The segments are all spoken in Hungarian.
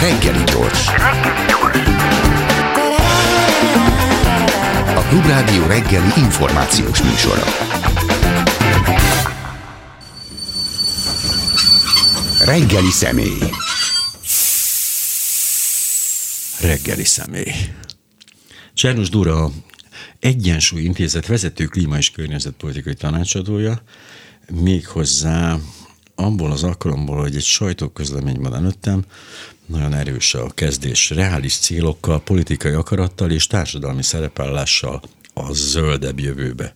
Reggeli gyors. A Klubrádió reggeli információs műsora. Reggeli személy. Reggeli személy. Csernus Dura Egyensúly Intézet vezető klíma és környezetpolitikai tanácsadója, méghozzá abból az alkalomból, hogy egy sajtóközleményben előttem nagyon erős a kezdés, reális célokkal, politikai akarattal és társadalmi szerepállással a zöldebb jövőbe.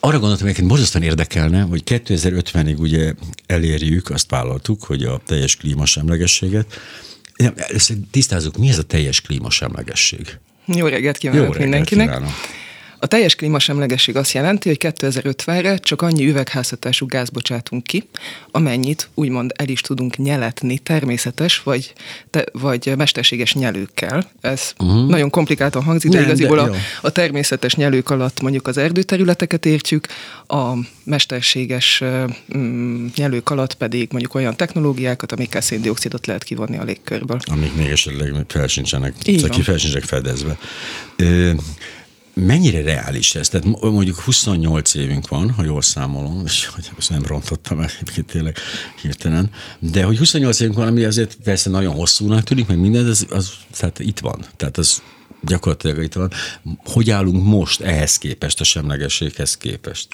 Arra gondoltam, hogy borzasztóan érdekelne, hogy 2050-ig ugye elérjük, azt vállaltuk, hogy a teljes klímasemlegességet. Először tisztázzuk, mi ez a teljes klímasemlegesség? Jó reggelt kívánok Jó reggelt mindenkinek! Kívánok. A teljes klímasemlegesség azt jelenti, hogy 2050-re csak annyi üvegházhatású gáz bocsátunk ki, amennyit úgymond el is tudunk nyeletni természetes vagy, te, vagy mesterséges nyelőkkel. Ez uh-huh. nagyon komplikáltan hangzik, de Nem, igaziból de a, a természetes nyelők alatt mondjuk az erdőterületeket értjük, a mesterséges mm, nyelők alatt pedig mondjuk olyan technológiákat, amikkel széndiokszidot lehet kivonni a légkörből. Amik még esetleg fel sincsenek, fel sincsenek fedezve. Ö, Mennyire reális ez? Tehát mondjuk 28 évünk van, ha jól számolom, és hogy ezt nem rontottam el egyébként tényleg hirtelen, de hogy 28 évünk van, ami azért persze nagyon hosszúnak tűnik, meg minden, az, az tehát itt van. Tehát az gyakorlatilag itt van. Hogy állunk most ehhez képest, a semlegességhez képest?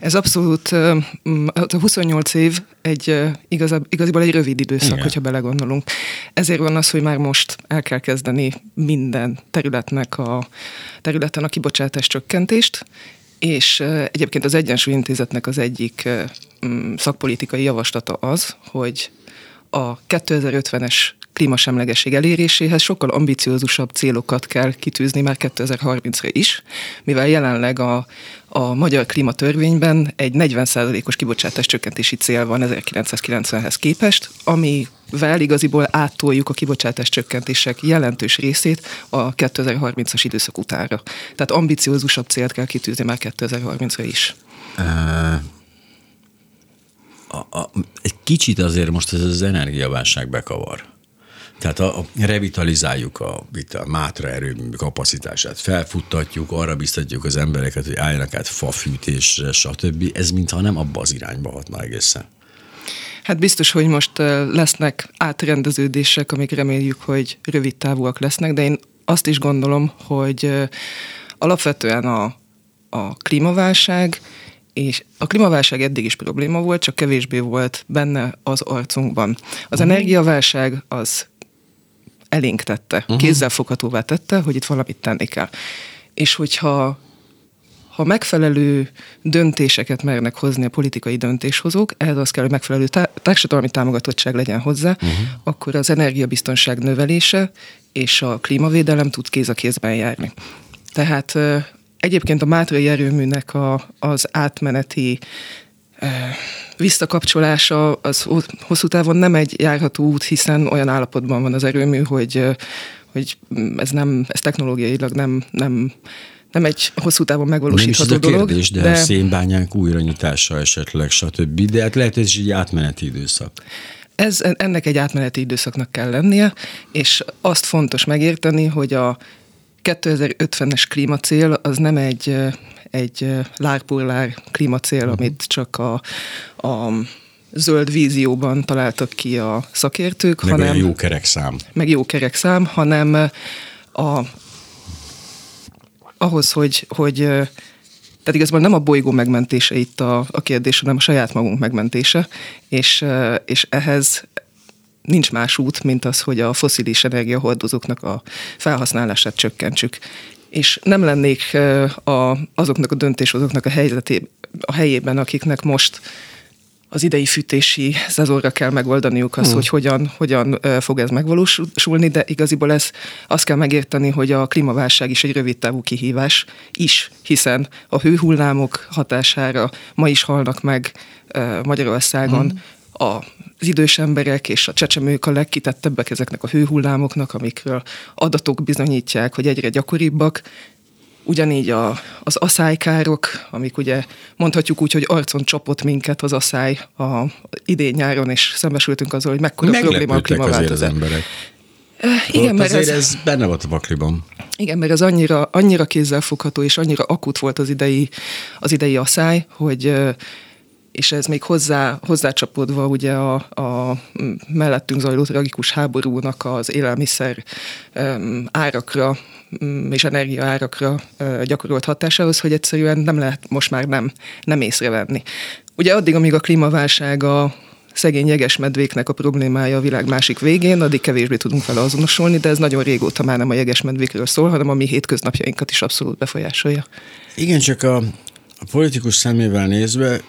Ez abszolút, a 28 év egy igazab, igaziból egy rövid időszak, Igen. hogyha belegondolunk. Ezért van az, hogy már most el kell kezdeni minden területnek a területen a kibocsátás csökkentést, és egyébként az Egyensúly Intézetnek az egyik szakpolitikai javaslata az, hogy a 2050-es klímasemlegesség eléréséhez sokkal ambiciózusabb célokat kell kitűzni már 2030-ra is, mivel jelenleg a, a magyar klímatörvényben egy 40%-os kibocsátás csökkentési cél van 1990-hez képest, amivel igaziból áttoljuk a kibocsátás csökkentések jelentős részét a 2030-as időszak utára. Tehát ambiciózusabb célt kell kitűzni már 2030-ra is. A, a, egy kicsit azért most ez az energiaválság bekavar. Tehát a, a revitalizáljuk a, itt a mátra erőmű kapacitását, felfuttatjuk, arra biztatjuk az embereket, hogy álljanak át fafűtésre, stb. Ez mintha nem abba az irányba hatna egészen. Hát biztos, hogy most lesznek átrendeződések, amik reméljük, hogy rövid távúak lesznek, de én azt is gondolom, hogy alapvetően a, a klímaválság és a klímaválság eddig is probléma volt, csak kevésbé volt benne az arcunkban. Az uh-huh. energiaválság az elénk tette, uh-huh. kézzelfoghatóvá tette, hogy itt valamit tenni kell. És hogyha ha megfelelő döntéseket mernek hozni a politikai döntéshozók, ehhez az kell, hogy megfelelő társadalmi támogatottság legyen hozzá, uh-huh. akkor az energiabiztonság növelése és a klímavédelem tud kéz a kézben járni. Tehát Egyébként a Mátrai erőműnek a, az átmeneti visszakapcsolása az hosszú távon nem egy járható út, hiszen olyan állapotban van az erőmű, hogy, hogy ez nem, ez technológiailag nem, nem nem egy hosszú távon megvalósítható nem is dolog. Kérdés, de, de... szénbányák újranyitása esetleg, stb. De hát lehet, ez is egy átmeneti időszak. Ez, ennek egy átmeneti időszaknak kell lennie, és azt fontos megérteni, hogy a 2050-es klímacél az nem egy, egy lárpullár klímacél, uh-huh. amit csak a, a zöld vízióban találtak ki a szakértők, meg hanem... jó kerekszám. Meg jó kerekszám, hanem a, ahhoz, hogy, hogy tehát igazából nem a bolygó megmentése itt a, a kérdés, hanem a saját magunk megmentése, és, és ehhez nincs más út, mint az, hogy a foszilis energiahordozóknak a felhasználását csökkentsük. És nem lennék a, azoknak a döntéshozóknak a, helyzeté, a helyében, akiknek most az idei fűtési szezonra kell megoldaniuk azt, hmm. hogy hogyan, hogyan fog ez megvalósulni, de igaziból ez azt kell megérteni, hogy a klímaválság is egy rövid távú kihívás is, hiszen a hőhullámok hatására ma is halnak meg Magyarországon hmm az idős emberek és a csecsemők a legkitettebbek ezeknek a hőhullámoknak, amikről adatok bizonyítják, hogy egyre gyakoribbak, Ugyanígy a, az aszálykárok, amik ugye mondhatjuk úgy, hogy arcon csapott minket az asszály a idén-nyáron, és szembesültünk azzal, hogy mekkora probléma a klímaváltozás. az emberek. Igen, mert azért ez, ez benne volt a pakliban. igen, mert ez annyira, annyira kézzelfogható és annyira akut volt az idei, az idei asszály, hogy és ez még hozzá, hozzácsapódva ugye a, a mellettünk zajló tragikus háborúnak az élelmiszer öm, árakra mm, és energia árakra ö, gyakorolt hatásához, hogy egyszerűen nem lehet most már nem, nem észrevenni. Ugye addig, amíg a klímaválság a szegény jegesmedvéknek a problémája a világ másik végén, addig kevésbé tudunk vele azonosulni, de ez nagyon régóta már nem a jegesmedvékről szól, hanem a mi hétköznapjainkat is abszolút befolyásolja. Igen, csak a, a politikus szemével nézve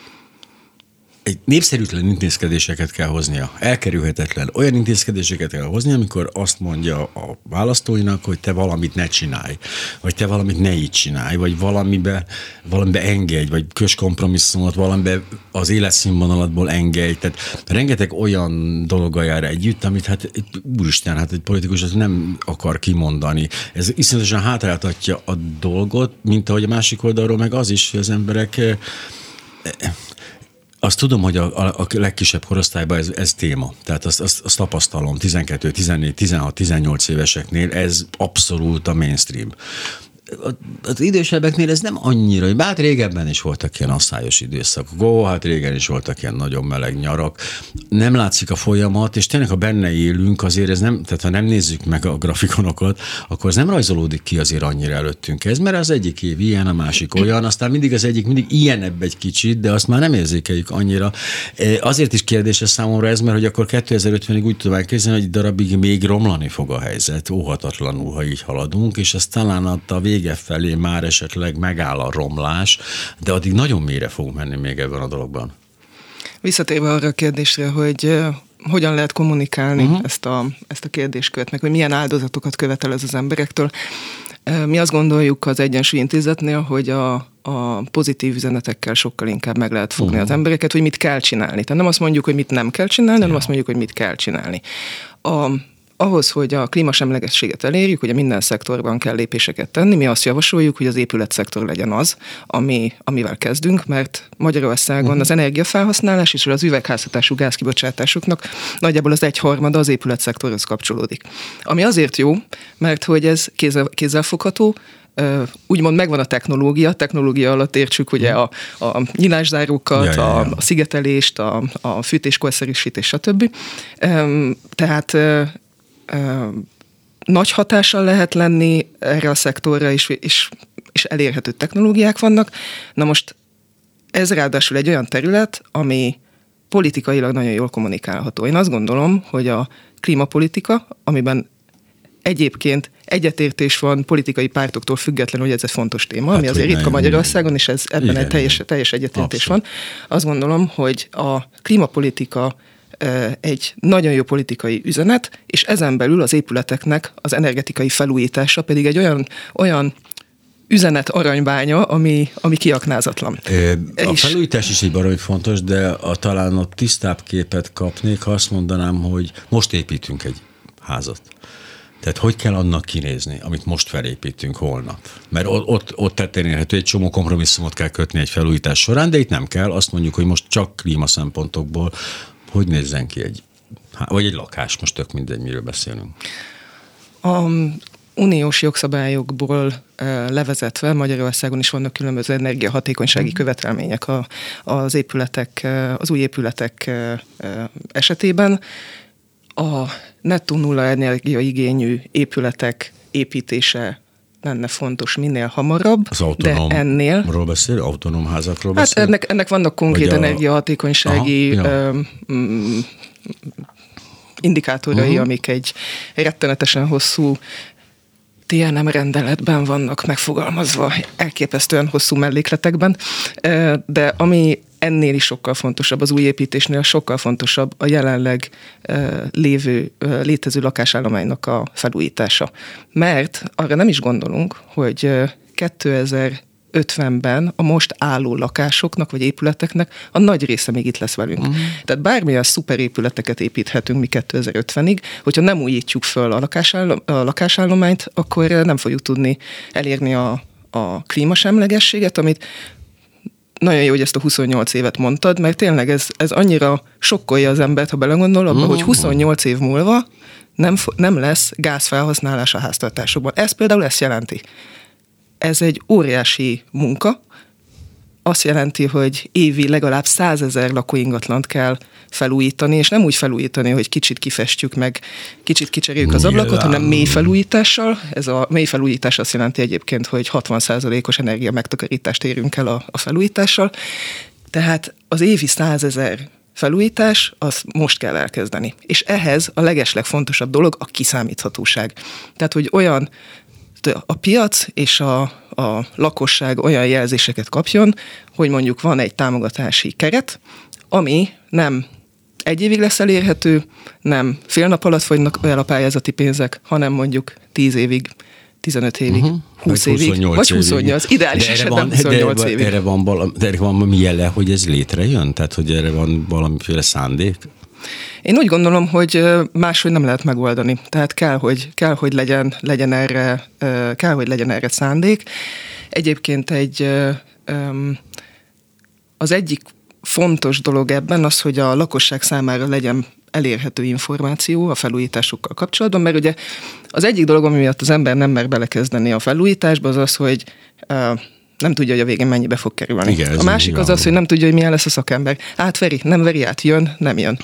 egy népszerűtlen intézkedéseket kell hoznia. Elkerülhetetlen. Olyan intézkedéseket kell hozni, amikor azt mondja a választóinak, hogy te valamit ne csinálj, vagy te valamit ne így csinálj, vagy valamibe, valamibe engedj, vagy kös kompromisszumot, valamibe az életszínvonalatból engedj. Tehát rengeteg olyan dologgal jár együtt, amit hát úristen, hát egy politikus az nem akar kimondani. Ez iszonyatosan hátráltatja a dolgot, mint ahogy a másik oldalról meg az is, hogy az emberek eh, azt tudom, hogy a, a, legkisebb korosztályban ez, ez téma. Tehát azt, azt, azt tapasztalom 12, 14, 16, 18 éveseknél, ez abszolút a mainstream az idősebbeknél ez nem annyira, bár régebben is voltak ilyen asszályos időszakok, ó, hát régen is voltak ilyen nagyon meleg nyarak, nem látszik a folyamat, és tényleg, ha benne élünk, azért ez nem, tehát ha nem nézzük meg a grafikonokat, akkor ez nem rajzolódik ki azért annyira előttünk. Ez, mert az egyik év ilyen, a másik olyan, aztán mindig az egyik mindig ilyenebb egy kicsit, de azt már nem érzékeljük annyira. E, azért is kérdéses számomra ez, mert hogy akkor 2050-ig úgy tudom elképzelni, hogy darabig még romlani fog a helyzet, óhatatlanul, ha így haladunk, és ez talán a vége felé már esetleg megáll a romlás, de addig nagyon mélyre fog menni még ebben a dologban. Visszatérve arra a kérdésre, hogy hogyan lehet kommunikálni uh-huh. ezt, a, ezt a kérdéskört, meg hogy milyen áldozatokat követel ez az emberektől. Mi azt gondoljuk az Egyensúly Intézetnél, hogy a, a pozitív üzenetekkel sokkal inkább meg lehet fogni uh-huh. az embereket, hogy mit kell csinálni. Tehát nem azt mondjuk, hogy mit nem kell csinálni, hanem ja. azt mondjuk, hogy mit kell csinálni. A, ahhoz, hogy a klímasemlegességet elérjük, ugye minden szektorban kell lépéseket tenni, mi azt javasoljuk, hogy az épületszektor legyen az, ami, amivel kezdünk, mert Magyarországon uh-huh. az energiafelhasználás és az üvegházhatású gázkibocsátásoknak nagyjából az egyharmada az épületszektorhoz kapcsolódik. Ami azért jó, mert hogy ez kézzel, kézzelfogható, úgymond megvan a technológia, technológia alatt értsük ugye a, a nyilászárókat, ja, ja, ja. a, szigetelést, a, a fűtéskorszerűsítés, stb. Tehát nagy hatással lehet lenni erre a szektorra, és, és, és elérhető technológiák vannak. Na most ez ráadásul egy olyan terület, ami politikailag nagyon jól kommunikálható. Én azt gondolom, hogy a klímapolitika, amiben egyébként egyetértés van politikai pártoktól függetlenül, hogy ez egy fontos téma, hát, ami azért ritka Magyarországon, és ez ebben igen, egy teljes, teljes egyetértés Abszolút. van. Azt gondolom, hogy a klímapolitika egy nagyon jó politikai üzenet, és ezen belül az épületeknek az energetikai felújítása pedig egy olyan, olyan üzenet aranybánya, ami, ami kiaknázatlan. A és... felújítás is egy baromi fontos, de a, talán a tisztább képet kapnék, ha azt mondanám, hogy most építünk egy házat. Tehát hogy kell annak kinézni, amit most felépítünk holnap? Mert ott, ott, ott tetten érhető, egy csomó kompromisszumot kell kötni egy felújítás során, de itt nem kell. Azt mondjuk, hogy most csak klíma szempontokból hogy nézzen ki egy, vagy egy lakás, most tök mindegy, miről beszélünk. A uniós jogszabályokból levezetve Magyarországon is vannak különböző energiahatékonysági mm. követelmények a, az épületek, az új épületek esetében. A nettó nulla energiaigényű épületek építése lenne fontos minél hamarabb, Az autonóm, de ennél... Ról beszél? Autonóm házakról beszél? Hát ennek, ennek vannak konkrét a... energiahatékonysági Aha, ja. mm, indikátorai, uh-huh. amik egy rettenetesen hosszú TNM rendeletben vannak megfogalmazva, elképesztően hosszú mellékletekben, de ami ennél is sokkal fontosabb, az új építésnél sokkal fontosabb a jelenleg lévő, létező lakásállománynak a felújítása. Mert arra nem is gondolunk, hogy 2000 50-ben a most álló lakásoknak vagy épületeknek a nagy része még itt lesz velünk. Uh-huh. Tehát bármilyen szuperépületeket építhetünk mi 2050-ig, hogyha nem újítjuk föl a, lakásállom, a lakásállományt, akkor nem fogjuk tudni elérni a, a klímasemlegességet, amit nagyon jó, hogy ezt a 28 évet mondtad, mert tényleg ez, ez annyira sokkolja az embert, ha belegondol abba, mm. hogy 28 év múlva nem, nem lesz gázfelhasználás a háztartásokban. Ez például ezt jelenti. Ez egy óriási munka, azt jelenti, hogy évi legalább százezer lakóingatlant kell felújítani, és nem úgy felújítani, hogy kicsit kifestjük meg, kicsit kicseréljük az ablakot, hanem mély felújítással. Ez a mély felújítás azt jelenti egyébként, hogy 60%-os energia megtakarítást érünk el a, a felújítással. Tehát az évi százezer felújítás, az most kell elkezdeni. És ehhez a legeslegfontosabb dolog a kiszámíthatóság. Tehát, hogy olyan a piac és a, a lakosság olyan jelzéseket kapjon, hogy mondjuk van egy támogatási keret, ami nem egy évig lesz elérhető, nem fél nap alatt fogynak el a pályázati pénzek, hanem mondjuk tíz évig 15 évig, uh-huh. 20 vagy évig, vagy 28, évig. ideális de esetben van, 28 de, évig. Erre van, valami, de erre van valami jele, hogy ez létrejön? Tehát, hogy erre van valamiféle szándék? Én úgy gondolom, hogy máshogy nem lehet megoldani. Tehát kell, hogy, kell, hogy legyen, legyen erre, kell, hogy legyen erre szándék. Egyébként egy az egyik fontos dolog ebben az, hogy a lakosság számára legyen elérhető információ a felújításokkal kapcsolatban, mert ugye az egyik dolog, ami miatt az ember nem mer belekezdeni a felújításba, az az, hogy nem tudja, hogy a végén mennyibe fog kerülni. Igen, a másik az az, hogy nem tudja, hogy milyen lesz a szakember. Átveri, nem veri át, jön, nem jön.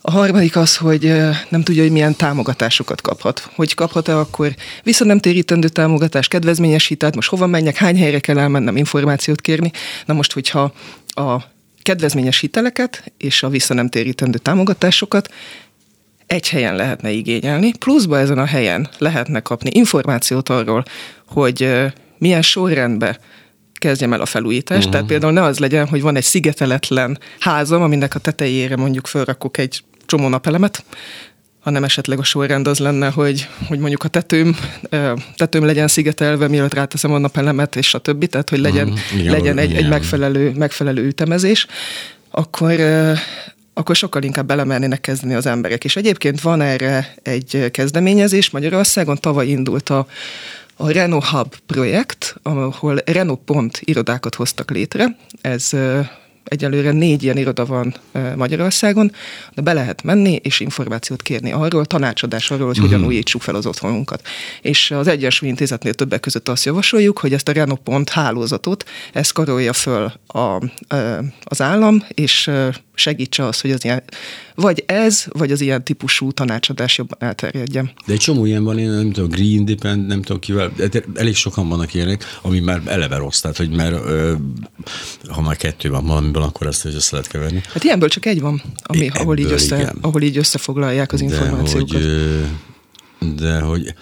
A harmadik az, hogy nem tudja, hogy milyen támogatásokat kaphat. Hogy kaphat-e akkor vissza nem térítendő támogatás, kedvezményes hitelt, most hova menjek, hány helyre kell elmennem információt kérni. Na most, hogyha a kedvezményes hiteleket és a vissza nem térítendő támogatásokat egy helyen lehetne igényelni, pluszba ezen a helyen lehetne kapni információt arról, hogy milyen sorrendben kezdjem el a felújítást. Uh-huh. Tehát például ne az legyen, hogy van egy szigeteletlen házam, aminek a tetejére mondjuk felrakok egy csomó napelemet, hanem esetleg a sorrend az lenne, hogy, hogy mondjuk a tetőm, tetőm legyen szigetelve, mielőtt ráteszem a napelemet, és a többi, tehát hogy legyen, uh-huh. igen, legyen egy, egy megfelelő, megfelelő ütemezés, akkor, akkor sokkal inkább belemernének kezdeni az emberek. És egyébként van erre egy kezdeményezés, Magyarországon tavaly indult a, a Renault Hub projekt, ahol Renault Pont irodákat hoztak létre. Ez egyelőre négy ilyen iroda van Magyarországon, de be lehet menni és információt kérni arról, tanácsadás arról, hogy uh-huh. hogyan újítsuk fel az otthonunkat. És az Egyesült Intézetnél többek között azt javasoljuk, hogy ezt a Renault Pont hálózatot, ezt karolja föl a, az állam, és segítse az, hogy az ilyen, vagy ez, vagy az ilyen típusú tanácsadás jobban elterjedjen. De egy csomó ilyen van, én nem tudom, Green Depend, nem tudom kivel, elég sokan vannak ilyenek, ami már eleve rossz, tehát hogy már ha már kettő van valamiből, akkor ezt is össze lehet keverni. Hát ilyenből csak egy van, ami, ahol, így össze, ahol így összefoglalják az információkat. De hogy, de hogy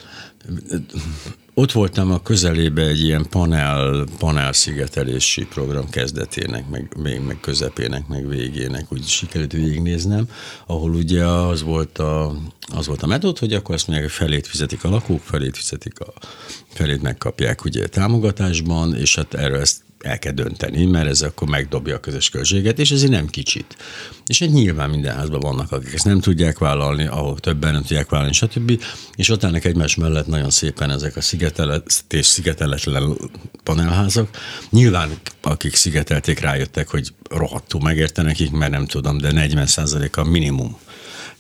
ott voltam a közelébe egy ilyen panel, panel szigetelési program kezdetének, meg, meg, meg közepének, meg végének, úgy sikerült végignéznem, ahol ugye az volt a, az volt a metód, hogy akkor azt mondják, hogy felét fizetik a lakók, felét fizetik a, felét megkapják ugye támogatásban, és hát erről ezt el kell dönteni, mert ez akkor megdobja a közös költséget, és ezért nem kicsit. És egy nyilván minden házban vannak, akik ezt nem tudják vállalni, ahol többen nem tudják vállalni, stb. És ott állnak egymás mellett nagyon szépen ezek a szigetelet és szigeteletlen panelházak. Nyilván akik szigetelték rájöttek, hogy rohadtul megérte nekik, mert nem tudom, de 40% a minimum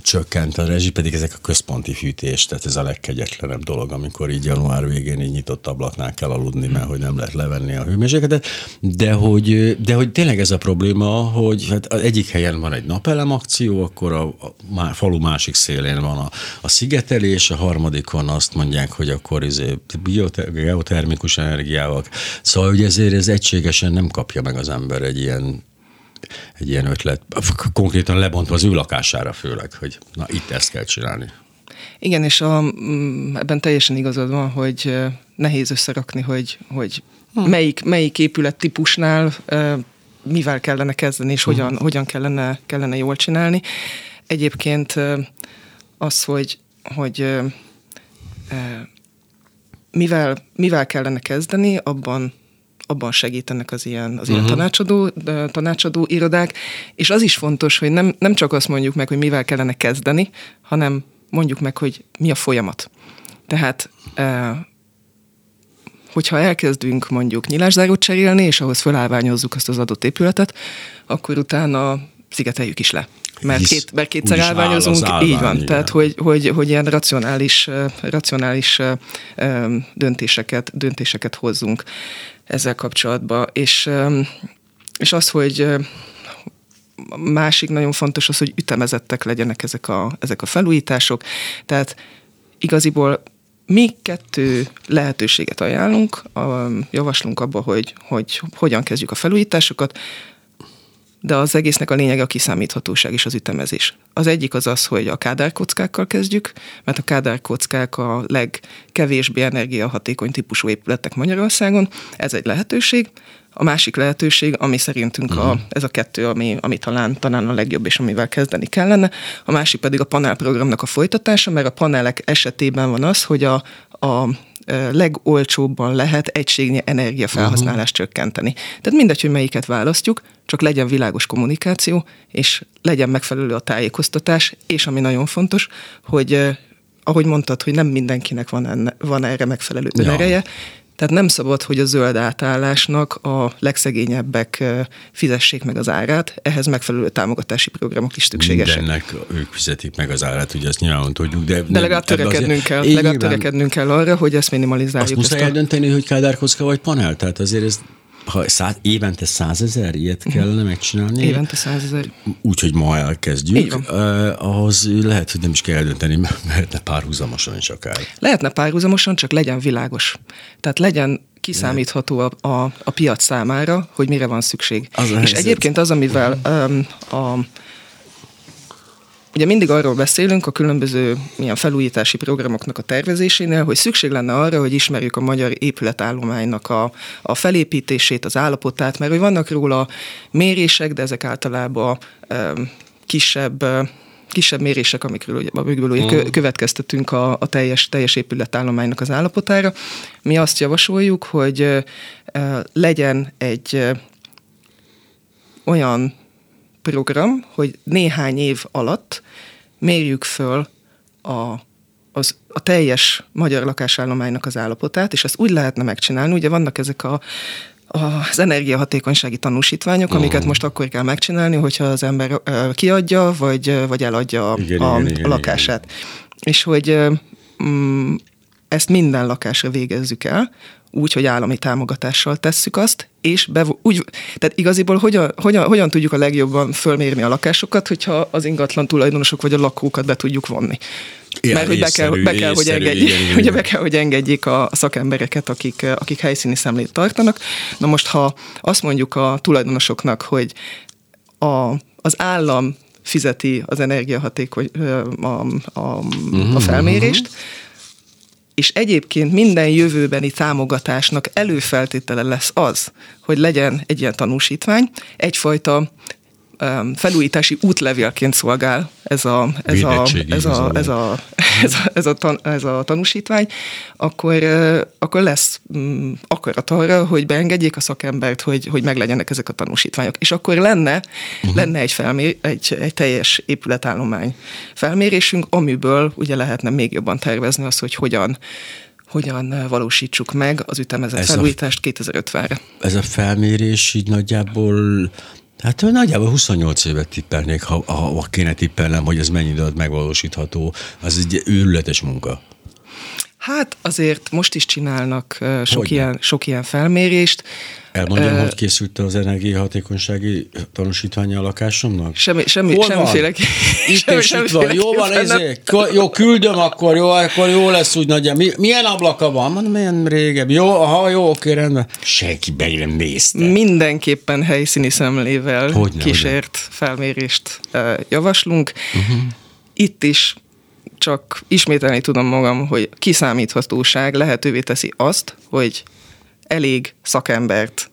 csökkent a rezsi, pedig ezek a központi fűtés, tehát ez a legkegyetlenebb dolog, amikor így január végén így nyitott ablaknál kell aludni, mert hogy nem lehet levenni a hőmérsékletet, de hogy, de hogy tényleg ez a probléma, hogy hát egyik helyen van egy napelem akció, akkor a, a falu másik szélén van a, a szigetelés, a harmadikon azt mondják, hogy akkor izé geotermikus energiával. Szóval hogy ezért ez egységesen nem kapja meg az ember egy ilyen egy ilyen ötlet, konkrétan lebontva az ő lakására főleg, hogy na itt ezt kell csinálni. Igen, és a, mm, ebben teljesen igazad van, hogy nehéz összerakni, hogy, hogy hm. melyik, melyik épület típusnál mivel kellene kezdeni, és hm. hogyan, hogyan kellene, kellene jól csinálni. Egyébként az, hogy, hogy mivel, mivel kellene kezdeni, abban abban segítenek az ilyen, az ilyen uh-huh. tanácsadó, tanácsadó irodák, és az is fontos, hogy nem, nem csak azt mondjuk meg, hogy mivel kellene kezdeni, hanem mondjuk meg, hogy mi a folyamat. Tehát hogyha elkezdünk mondjuk nyilászárót cserélni, és ahhoz felállványozzuk azt az adott épületet, akkor utána szigeteljük is le. Mert, Hisz két, mert kétszer áll állványozunk, az állvány, így van. igen. Tehát, hogy, hogy, hogy ilyen racionális, racionális döntéseket, döntéseket hozzunk ezzel kapcsolatban. És, és az, hogy másik nagyon fontos az, hogy ütemezettek legyenek ezek a, ezek a felújítások. Tehát igaziból mi kettő lehetőséget ajánlunk, a, javaslunk abba, hogy, hogy hogyan kezdjük a felújításokat, de az egésznek a lényege a kiszámíthatóság és az ütemezés. Az egyik az az, hogy a kádárkockákkal kezdjük, mert a kádárkockák a legkevésbé energiahatékony típusú épületek Magyarországon. Ez egy lehetőség. A másik lehetőség, ami szerintünk a, ez a kettő, ami, ami talán, talán a legjobb, és amivel kezdeni kellene. A másik pedig a panelprogramnak a folytatása, mert a panelek esetében van az, hogy a, a legolcsóbban lehet egységnyi energiafelhasználást csökkenteni. Tehát mindegy, hogy melyiket választjuk, csak legyen világos kommunikáció, és legyen megfelelő a tájékoztatás, és ami nagyon fontos, hogy ahogy mondtad, hogy nem mindenkinek van, enne, van erre megfelelő Ja. Tehát nem szabad, hogy a zöld átállásnak a legszegényebbek fizessék meg az árát, ehhez megfelelő támogatási programok is szükségesek. Mindennek ők fizetik meg az árát, ugye azt nyilván tudjuk, de... De legalább törekednünk kell, legalább törekednünk kell arra, hogy ezt Azt minimalizáljuk. muszáj ezt a... eldönteni, hogy kádárkocka vagy panel? Tehát azért ez, ha száz, évente százezer ilyet kellene megcsinálni, Évente százezer. úgy, hogy ma elkezdjük, eh, ahhoz lehet, hogy nem is kell eldönteni, lehetne párhuzamosan is akár. Lehetne párhuzamosan, csak legyen világos. Tehát legyen kiszámítható a, a, a piac számára, hogy mire van szükség. Az És helyzet. egyébként az, amivel um, a, ugye mindig arról beszélünk a különböző ilyen felújítási programoknak a tervezésénél, hogy szükség lenne arra, hogy ismerjük a magyar épületállománynak a, a felépítését, az állapotát, mert hogy vannak róla mérések, de ezek általában um, kisebb uh, kisebb mérések, amikről amikből ugye kö- következtetünk a, a teljes, teljes épületállománynak az állapotára. Mi azt javasoljuk, hogy ö, legyen egy ö, olyan program, hogy néhány év alatt mérjük föl a, az, a teljes magyar lakásállománynak az állapotát, és ezt úgy lehetne megcsinálni, ugye vannak ezek a az energiahatékonysági tanúsítványok, amiket most akkor kell megcsinálni, hogyha az ember kiadja, vagy, vagy eladja a, Igen, a, igen, igen, a lakását. És hogy mm, ezt minden lakásra végezzük el, úgy, hogy állami támogatással tesszük azt, és bevo- úgy, tehát igaziból hogyan, hogyan, hogyan tudjuk a legjobban fölmérni a lakásokat, hogyha az ingatlan tulajdonosok vagy a lakókat be tudjuk vonni. Ja, Mert hogy be kell, be kell, hogy engedjék, igen, igen, ugye igen. be kell, hogy engedjék a szakembereket, akik, akik helyszíni szemlét tartanak. Na most, ha azt mondjuk a tulajdonosoknak, hogy a, az állam fizeti az energiahatékony ö, a, a, Mhm, a felmérést, és egyébként minden jövőbeni támogatásnak előfeltétele lesz az, hogy legyen egy ilyen tanúsítvány, egyfajta felújítási útlevélként szolgál ez a, ez a, ez a, ez a, ez a, ez a, tan, ez a tanúsítvány, akkor, akkor lesz mm, akarat arra, hogy beengedjék a szakembert, hogy, hogy meglegyenek ezek a tanúsítványok. És akkor lenne, uh-huh. lenne egy, felmér, egy, egy teljes épületállomány felmérésünk, amiből ugye lehetne még jobban tervezni azt, hogy hogyan hogyan valósítsuk meg az ütemezett Ez felújítást 2050-re. Ez a felmérés így nagyjából, hát nagyjából 28 évet tippelnék, ha, ha, ha kéne tippelnem, hogy ez mennyi idő alatt megvalósítható. Az egy őrületes munka. Hát azért most is csinálnak sok, Hogyne. ilyen, sok ilyen felmérést. Elmondjam, Ö, hogy készült az energiahatékonysági tanúsítványa a lakásomnak? Semmi, semmi, Hol semmiféle... Itt semmi- és itt van. Jó van, ezért. Jó, küldöm akkor, jó, akkor jó lesz úgy nagyjából. Mi, milyen ablaka van? Mondom, milyen régebb. Jó, aha, jó, oké, rendben. Senki be nem nézte. Mindenképpen helyszíni szemlével Hogyne, kísért felmérést ö, javaslunk. Uh-huh. Itt is csak ismételni tudom magam, hogy kiszámíthatóság lehetővé teszi azt, hogy elég szakembert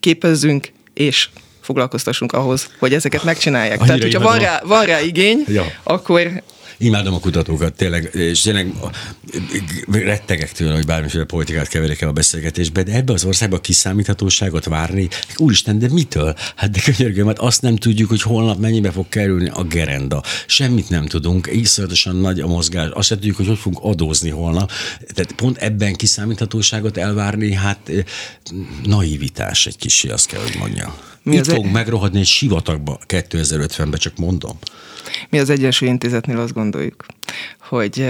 képezzünk, és foglalkoztassunk ahhoz, hogy ezeket megcsinálják. Annyira Tehát, hogyha van rá, van rá igény, Ja. akkor Imádom a kutatókat, tényleg, és tényleg rettegek tőle, hogy bármiféle politikát keverek el a beszélgetésbe, de ebbe az országba kiszámíthatóságot várni, úristen, de mitől? Hát de könyörgöm, hát azt nem tudjuk, hogy holnap mennyibe fog kerülni a gerenda. Semmit nem tudunk, iszonyatosan nagy a mozgás, azt sem tudjuk, hogy hogy fogunk adózni holnap. Tehát pont ebben kiszámíthatóságot elvárni, hát naivitás egy kicsi, azt kell, hogy mondja. Mi Itt fogunk e- megrohadni egy sivatagba 2050-ben, csak mondom. Mi az Egyensúly Intézetnél azt gondoljuk, hogy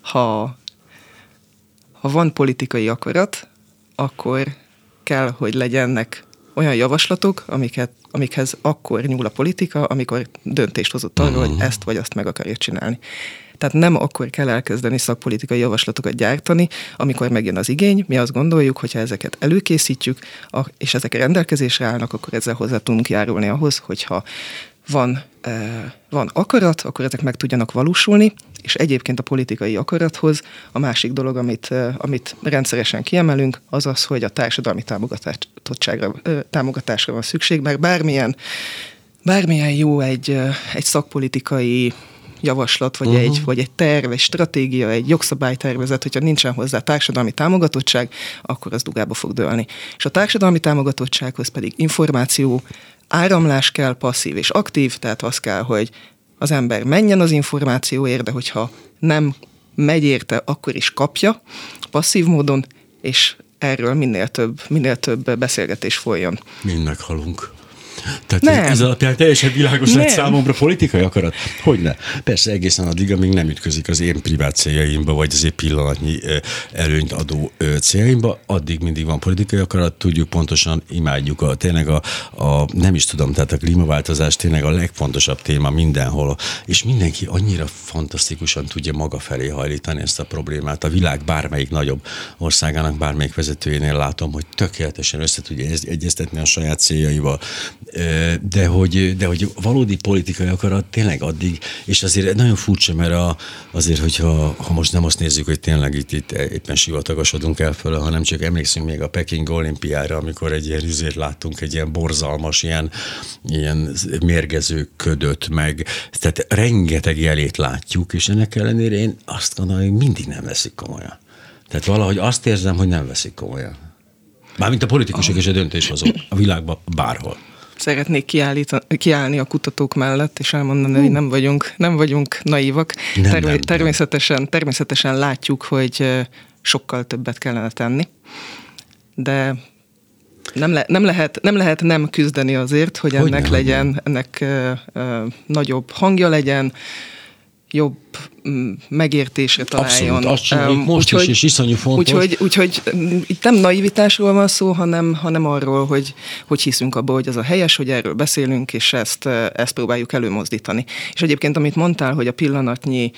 ha, ha van politikai akarat, akkor kell, hogy legyenek olyan javaslatok, amiket, amikhez akkor nyúl a politika, amikor döntést hozott arról, uh-huh. hogy mhm. ezt vagy azt meg akarja csinálni. Tehát nem akkor kell elkezdeni szakpolitikai javaslatokat gyártani, amikor megjön az igény. Mi azt gondoljuk, hogyha ezeket előkészítjük, és ezek rendelkezésre állnak, akkor ezzel hozzá tudunk járulni ahhoz, hogyha van, van akarat, akkor ezek meg tudjanak valósulni, és egyébként a politikai akarathoz a másik dolog, amit, amit rendszeresen kiemelünk, az az, hogy a társadalmi támogatottságra, támogatásra van szükség, mert bármilyen, bármilyen jó egy, egy szakpolitikai javaslat, vagy, uh-huh. egy, vagy egy terv, egy stratégia, egy jogszabálytervezet, hogyha nincsen hozzá társadalmi támogatottság, akkor az dugába fog dőlni. És a társadalmi támogatottsághoz pedig információ, áramlás kell, passzív és aktív, tehát az kell, hogy az ember menjen az információért, de hogyha nem megy érte, akkor is kapja passzív módon, és erről minél több, minél több beszélgetés folyjon. Mind meghalunk. Tehát nem. ez alapján teljesen világos lett számomra politikai akarat? Hogyne? Persze egészen addig, amíg nem ütközik az én privát céljaimba, vagy az én pillanatnyi előnyt adó céljaimba, addig mindig van politikai akarat, tudjuk pontosan, imádjuk a, tényleg a, a, nem is tudom, tehát a klímaváltozás tényleg a legfontosabb téma mindenhol, és mindenki annyira fantasztikusan tudja maga felé hajlítani ezt a problémát. A világ bármelyik nagyobb országának, bármelyik vezetőjénél látom, hogy tökéletesen össze tudja egyeztetni a saját céljaival, de hogy, de hogy valódi politikai akarat tényleg addig, és azért nagyon furcsa, mert a, azért, hogyha ha most nem azt nézzük, hogy tényleg itt, itt éppen sivatagosodunk el föl, hanem csak emlékszünk még a Peking olimpiára, amikor egy ilyen üzét láttunk, egy ilyen borzalmas, ilyen, ilyen mérgező ködöt, meg tehát rengeteg jelét látjuk, és ennek ellenére én azt gondolom, hogy mindig nem veszik komolyan. Tehát valahogy azt érzem, hogy nem veszik komolyan. Mármint a politikusok és a döntéshozók a világban bárhol szeretnék kiállni a kutatók mellett, és elmondani, hogy nem vagyunk, nem vagyunk naívak. Nem, Term- nem, természetesen, nem. természetesen látjuk, hogy sokkal többet kellene tenni, de nem, le, nem, lehet, nem lehet nem küzdeni azért, hogy ennek hogy legyen, ennek uh, uh, nagyobb hangja legyen, jobb mm, megértésre találjon. Abszolút, azt um, most úgyhogy, is, és iszonyú fontos. Úgyhogy, úgyhogy mm, itt nem naivitásról van szó, hanem, hanem arról, hogy, hogy hiszünk abba, hogy az a helyes, hogy erről beszélünk, és ezt, ezt próbáljuk előmozdítani. És egyébként, amit mondtál, hogy a pillanatnyi,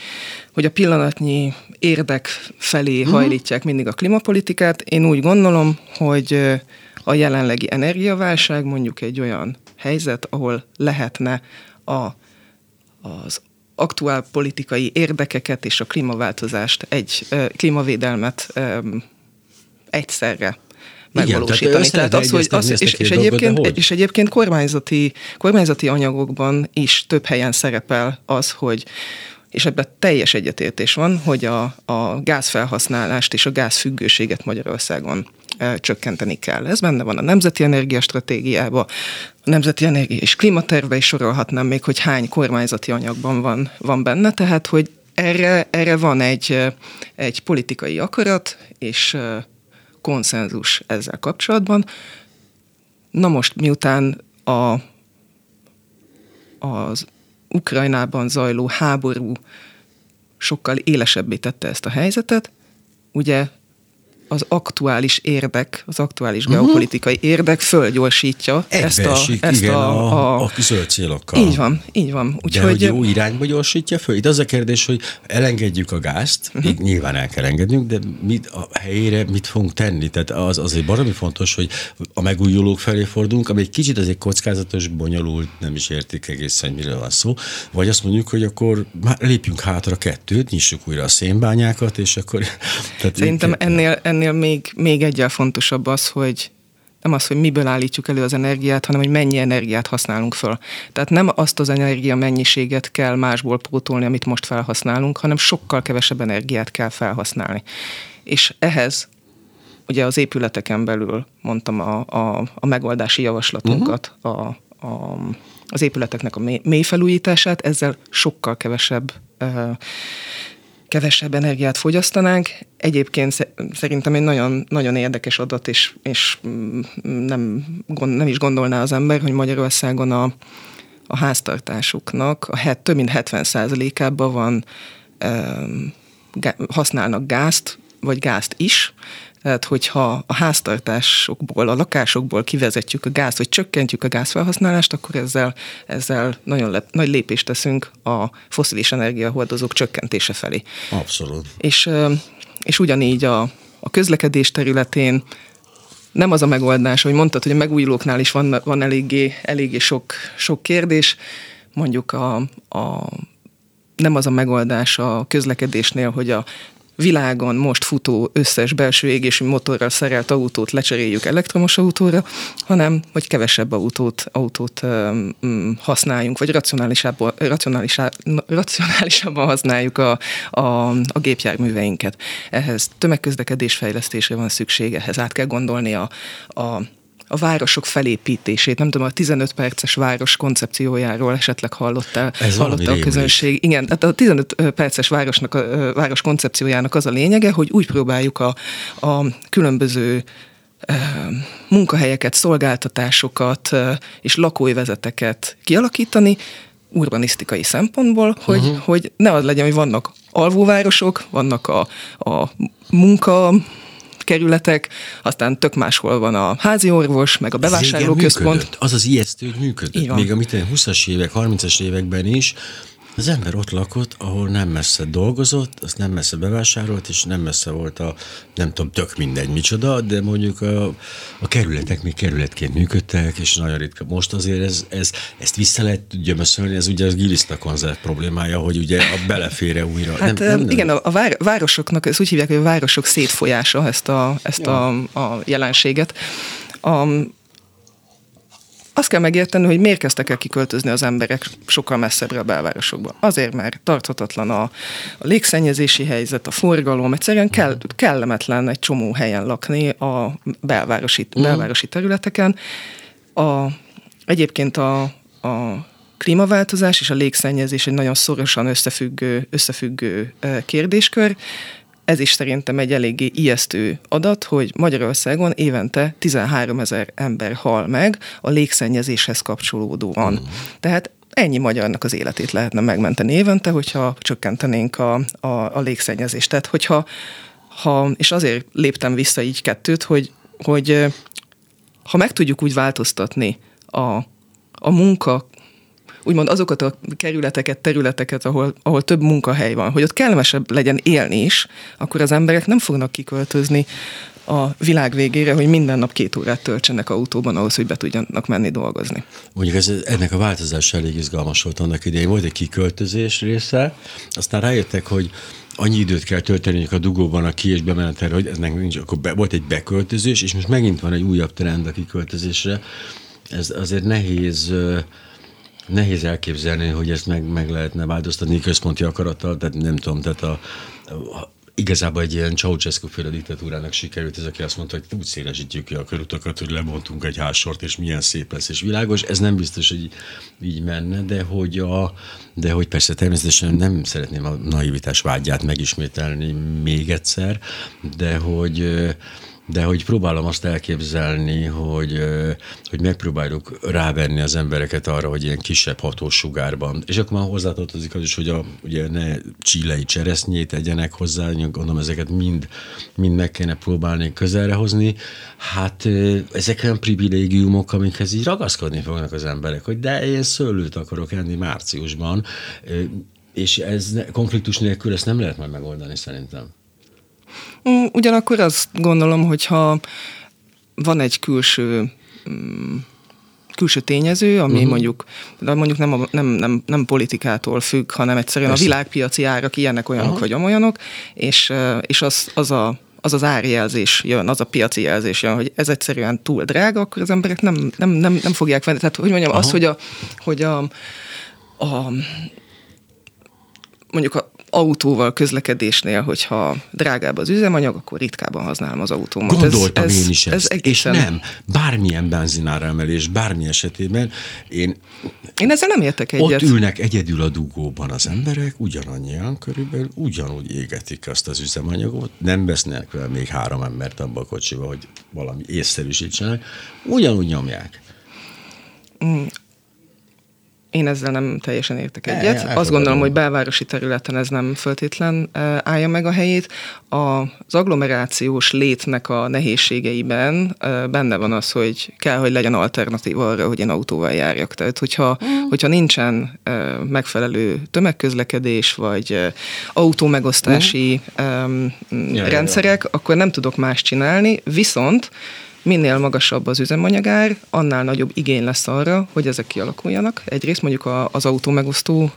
hogy a pillanatnyi érdek felé uh-huh. hajlítják mindig a klimapolitikát, én úgy gondolom, hogy a jelenlegi energiaválság mondjuk egy olyan helyzet, ahol lehetne a, az aktuál politikai érdekeket és a klímaváltozást, egy klímavédelmet egyszerre megvalósítani. Igen, tehát, tehát az, hogy az, és, és, egyébként, hogy? és egyébként kormányzati, kormányzati anyagokban is több helyen szerepel az, hogy és ebben teljes egyetértés van, hogy a, a gázfelhasználást és a gázfüggőséget Magyarországon csökkenteni kell. Ez benne van a Nemzeti Energiastratégiában, a Nemzeti Energia és Klímaterve is sorolhatnám még, hogy hány kormányzati anyagban van, van benne, tehát hogy erre, erre van egy, egy politikai akarat és konszenzus ezzel kapcsolatban. Na most, miután a, az Ukrajnában zajló háború sokkal élesebbé tette ezt a helyzetet, ugye az aktuális érdek, az aktuális uh-huh. geopolitikai érdek fölgyorsítja ezt a, ezt igen, a, a, a zöld célokkal. Így van, így van. Úgy, De hogy jó irányba gyorsítja föl? Itt az a kérdés, hogy elengedjük a gázt, uh-huh. így nyilván el kell engednünk, de mit, a helyére mit fogunk tenni? Tehát az azért baromi fontos, hogy a megújulók felé fordulunk, ami egy kicsit azért kockázatos, bonyolult, nem is értik egészen, miről van szó. Vagy azt mondjuk, hogy akkor már lépjünk hátra kettőt, nyissuk újra a szénbányákat, és akkor... Tehát Szerintem ennél, ennél még, még egyel fontosabb az, hogy nem az, hogy miből állítjuk elő az energiát, hanem hogy mennyi energiát használunk föl. Tehát nem azt az energia mennyiséget kell másból pótolni, amit most felhasználunk, hanem sokkal kevesebb energiát kell felhasználni. És ehhez ugye az épületeken belül mondtam a, a, a megoldási javaslatunkat, uh-huh. a, a, az épületeknek a mély, mély felújítását, ezzel sokkal kevesebb kevesebb energiát fogyasztanánk. Egyébként szerintem egy nagyon, nagyon érdekes adat, és, és mm, nem, nem is gondolná az ember, hogy Magyarországon a, a háztartásuknak a het, több mint 70%-ában van, használnak gázt, vagy gázt is, tehát, hogyha a háztartásokból, a lakásokból kivezetjük a gázt, vagy csökkentjük a gázfelhasználást, akkor ezzel, ezzel nagyon le, nagy lépést teszünk a foszilis energiahordozók csökkentése felé. Abszolút. És, és ugyanígy a, a közlekedés területén nem az a megoldás, hogy mondtad, hogy a megújulóknál is van, van eléggé, eléggé sok, sok kérdés, mondjuk a, a nem az a megoldás a közlekedésnél, hogy a világon most futó összes belső égésű motorral szerelt autót lecseréljük elektromos autóra, hanem hogy kevesebb autót, autót um, használjunk, vagy racionálisabban, racionálisabban használjuk a, a, a gépjárműveinket. Ehhez tömegközlekedés fejlesztésre van szükség, ehhez át kell gondolni a, a a városok felépítését, nem tudom, a 15 perces város koncepciójáról esetleg hallottál, Ez hallotta a közönség. Rémlik. Igen, tehát a 15 perces városnak, a város koncepciójának az a lényege, hogy úgy próbáljuk a, a különböző munkahelyeket, szolgáltatásokat és lakóivezeteket kialakítani, urbanisztikai szempontból, hogy, uh-huh. hogy ne az legyen, hogy vannak alvóvárosok, vannak a, a munka kerületek, aztán tök máshol van a házi orvos, meg a bevásárlóközpont. Az az ijesztő, hogy működött. Még amit 20-as évek, 30-as években is, az ember ott lakott, ahol nem messze dolgozott, azt nem messze bevásárolt, és nem messze volt a, nem tudom, tök mindegy micsoda, de mondjuk a, a kerületek még kerületként működtek, és nagyon ritka. Most azért ez, ez, ezt vissza lehet gyömöszölni, ez ugye az giliszta konzert problémája, hogy ugye a belefére újra. Hát nem, nem, igen, a vár, városoknak, ezt úgy hívják, hogy a városok szétfolyása ezt a, ezt ja. a, a jelenséget. A, azt kell megérteni, hogy miért kezdtek el kiköltözni az emberek sokkal messzebbre a belvárosokba. Azért, mert tarthatatlan a, a légszennyezési helyzet, a forgalom, egyszerűen kell, kellemetlen egy csomó helyen lakni a belvárosi, mm. belvárosi területeken. A, egyébként a, a klímaváltozás és a légszennyezés egy nagyon szorosan összefüggő, összefüggő kérdéskör ez is szerintem egy eléggé ijesztő adat, hogy Magyarországon évente 13 ezer ember hal meg a légszennyezéshez kapcsolódóan. Mm. Tehát ennyi magyarnak az életét lehetne megmenteni évente, hogyha csökkentenénk a, a, a légszennyezést. Tehát, hogyha, ha, és azért léptem vissza így kettőt, hogy, hogy ha meg tudjuk úgy változtatni a, a munka úgymond azokat a kerületeket, területeket, ahol, ahol több munkahely van, hogy ott kellemesebb legyen élni is, akkor az emberek nem fognak kiköltözni a világ végére, hogy minden nap két órát töltsenek autóban ahhoz, hogy be tudjanak menni dolgozni. Mondjuk ez, ennek a változás elég izgalmas volt annak idején. Volt egy kiköltözés része, aztán rájöttek, hogy annyi időt kell tölteni a dugóban a ki- és bemenetelre, hogy ennek nincs, akkor be, volt egy beköltözés, és most megint van egy újabb trend a kiköltözésre. Ez azért nehéz Nehéz elképzelni, hogy ezt meg, meg lehetne változtatni központi akarattal, tehát nem tudom, tehát a, a igazából egy ilyen Ceausescu féle diktatúrának sikerült ez, aki azt mondta, hogy úgy szélesítjük ki a körutakat, hogy lebontunk egy házsort, és milyen szép lesz, és világos. Ez nem biztos, hogy így menne, de hogy, a, de hogy persze természetesen nem szeretném a naivitás vágyát megismételni még egyszer, de hogy de hogy próbálom azt elképzelni, hogy, hogy megpróbáljuk rávenni az embereket arra, hogy ilyen kisebb hatós sugárban. És akkor már hozzátartozik az is, hogy a, ugye ne csílei cseresznyét tegyenek hozzá, gondolom ezeket mind, mind meg kéne próbálni közelre hozni. Hát ezek olyan privilégiumok, amikhez így ragaszkodni fognak az emberek, hogy de én szőlőt akarok enni márciusban, és ez konfliktus nélkül ezt nem lehet majd megoldani szerintem. Mm, ugyanakkor azt gondolom, hogyha van egy külső mm, külső tényező, ami uh-huh. mondjuk, de mondjuk nem, a, nem, nem, nem politikától függ, hanem egyszerűen Persze. a világpiaci árak ilyenek olyanok, uh-huh. vagy amolyanok, és, és az, az a az az árjelzés jön, az a piaci jelzés jön, hogy ez egyszerűen túl drága, akkor az emberek nem, nem, nem, nem fogják venni. Tehát, hogy mondjam, Aha. az, hogy a, hogy a, a mondjuk a autóval közlekedésnél, hogyha drágább az üzemanyag, akkor ritkában használom az autómat. Gondoltam ez, én is ezt. Ez egészen... És nem, bármilyen benzinára emelés, bármi esetében én... Én ezzel nem értek egyet. Ott ülnek egyedül a dugóban az emberek, ugyanannyian körülbelül, ugyanúgy égetik azt az üzemanyagot, nem vesznek vele még három embert abba a kocsiba, hogy valami észszerűsítsenek, ugyanúgy nyomják. Én ezzel nem teljesen értek egyet. E, Azt gondolom, hogy belvárosi területen ez nem föltétlen állja meg a helyét. Az agglomerációs létnek a nehézségeiben benne van az, hogy kell, hogy legyen alternatív arra, hogy én autóval járjak. Tehát, hogyha, mm. hogyha nincsen megfelelő tömegközlekedés, vagy autómegosztási mm. rendszerek, akkor nem tudok más csinálni, viszont minél magasabb az üzemanyagár, annál nagyobb igény lesz arra, hogy ezek kialakuljanak. Egyrészt mondjuk az autó megosztó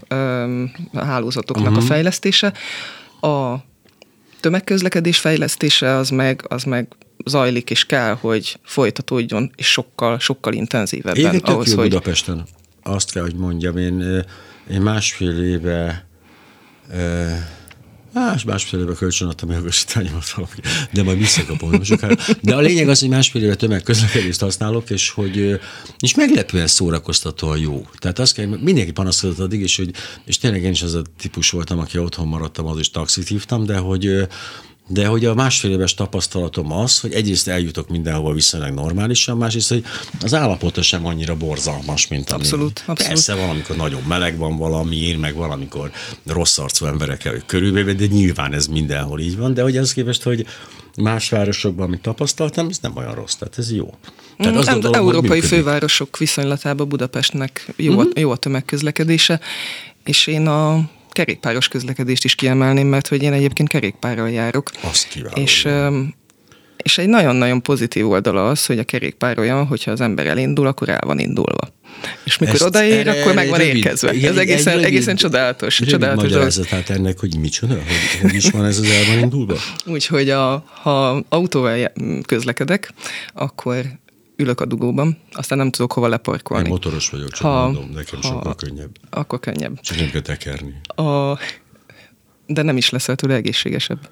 hálózatoknak uh-huh. a mhm. fejlesztése, a tömegközlekedés fejlesztése az meg, az meg zajlik, és kell, hogy folytatódjon, és sokkal, sokkal intenzívebben. Én ahhoz, hogy... Budapesten. Azt kell, hogy mondjam, én, én másfél éve Más, másfél éve kölcsön adtam a jogosítványomat valami, de majd visszakapom sokára. De a lényeg az, hogy másfél éve tömegközlekedést használok, és hogy és meglepően szórakoztatóan jó. Tehát azt kell, mindenki panaszkodott addig, és, hogy, és tényleg én is az a típus voltam, aki otthon maradtam, az is taxit hívtam, de hogy de hogy a másfél éves tapasztalatom az, hogy egyrészt eljutok mindenhova viszonylag normálisan, másrészt, hogy az állapota sem annyira borzalmas, mint ami. Abszolút, abszolút. Persze valamikor nagyon meleg van valami, én meg valamikor rossz arcú emberekkel körülbelül, de nyilván ez mindenhol így van, de hogy az képest, hogy más városokban, amit tapasztaltam, ez nem olyan rossz, tehát ez jó. Tehát az nem, gondolom, európai fővárosok viszonylatában Budapestnek jó, uh-huh. jó a tömegközlekedése, és én a kerékpáros közlekedést is kiemelném, mert hogy én egyébként kerékpárral járok. Azt kívánom. És, és egy nagyon-nagyon pozitív oldala az, hogy a kerékpár olyan, hogyha az ember elindul, akkor el van indulva. És mikor Ezt odaér, erre, akkor meg van érkezve. Igen, ez egészen, rövid, egészen csodálatos. Rövid csodálatos magyarázatát ennek, hogy micsoda, hogy, hogy is van ez az el van indulva? Úgyhogy a, ha autóval közlekedek, akkor ülök a dugóban, aztán nem tudok hova leparkolni. Én motoros vagyok, csak ha, mondom, nekem ha, sokkal könnyebb. Akkor könnyebb. Csak nem kell tekerni. A, de nem is leszel tőle egészségesebb.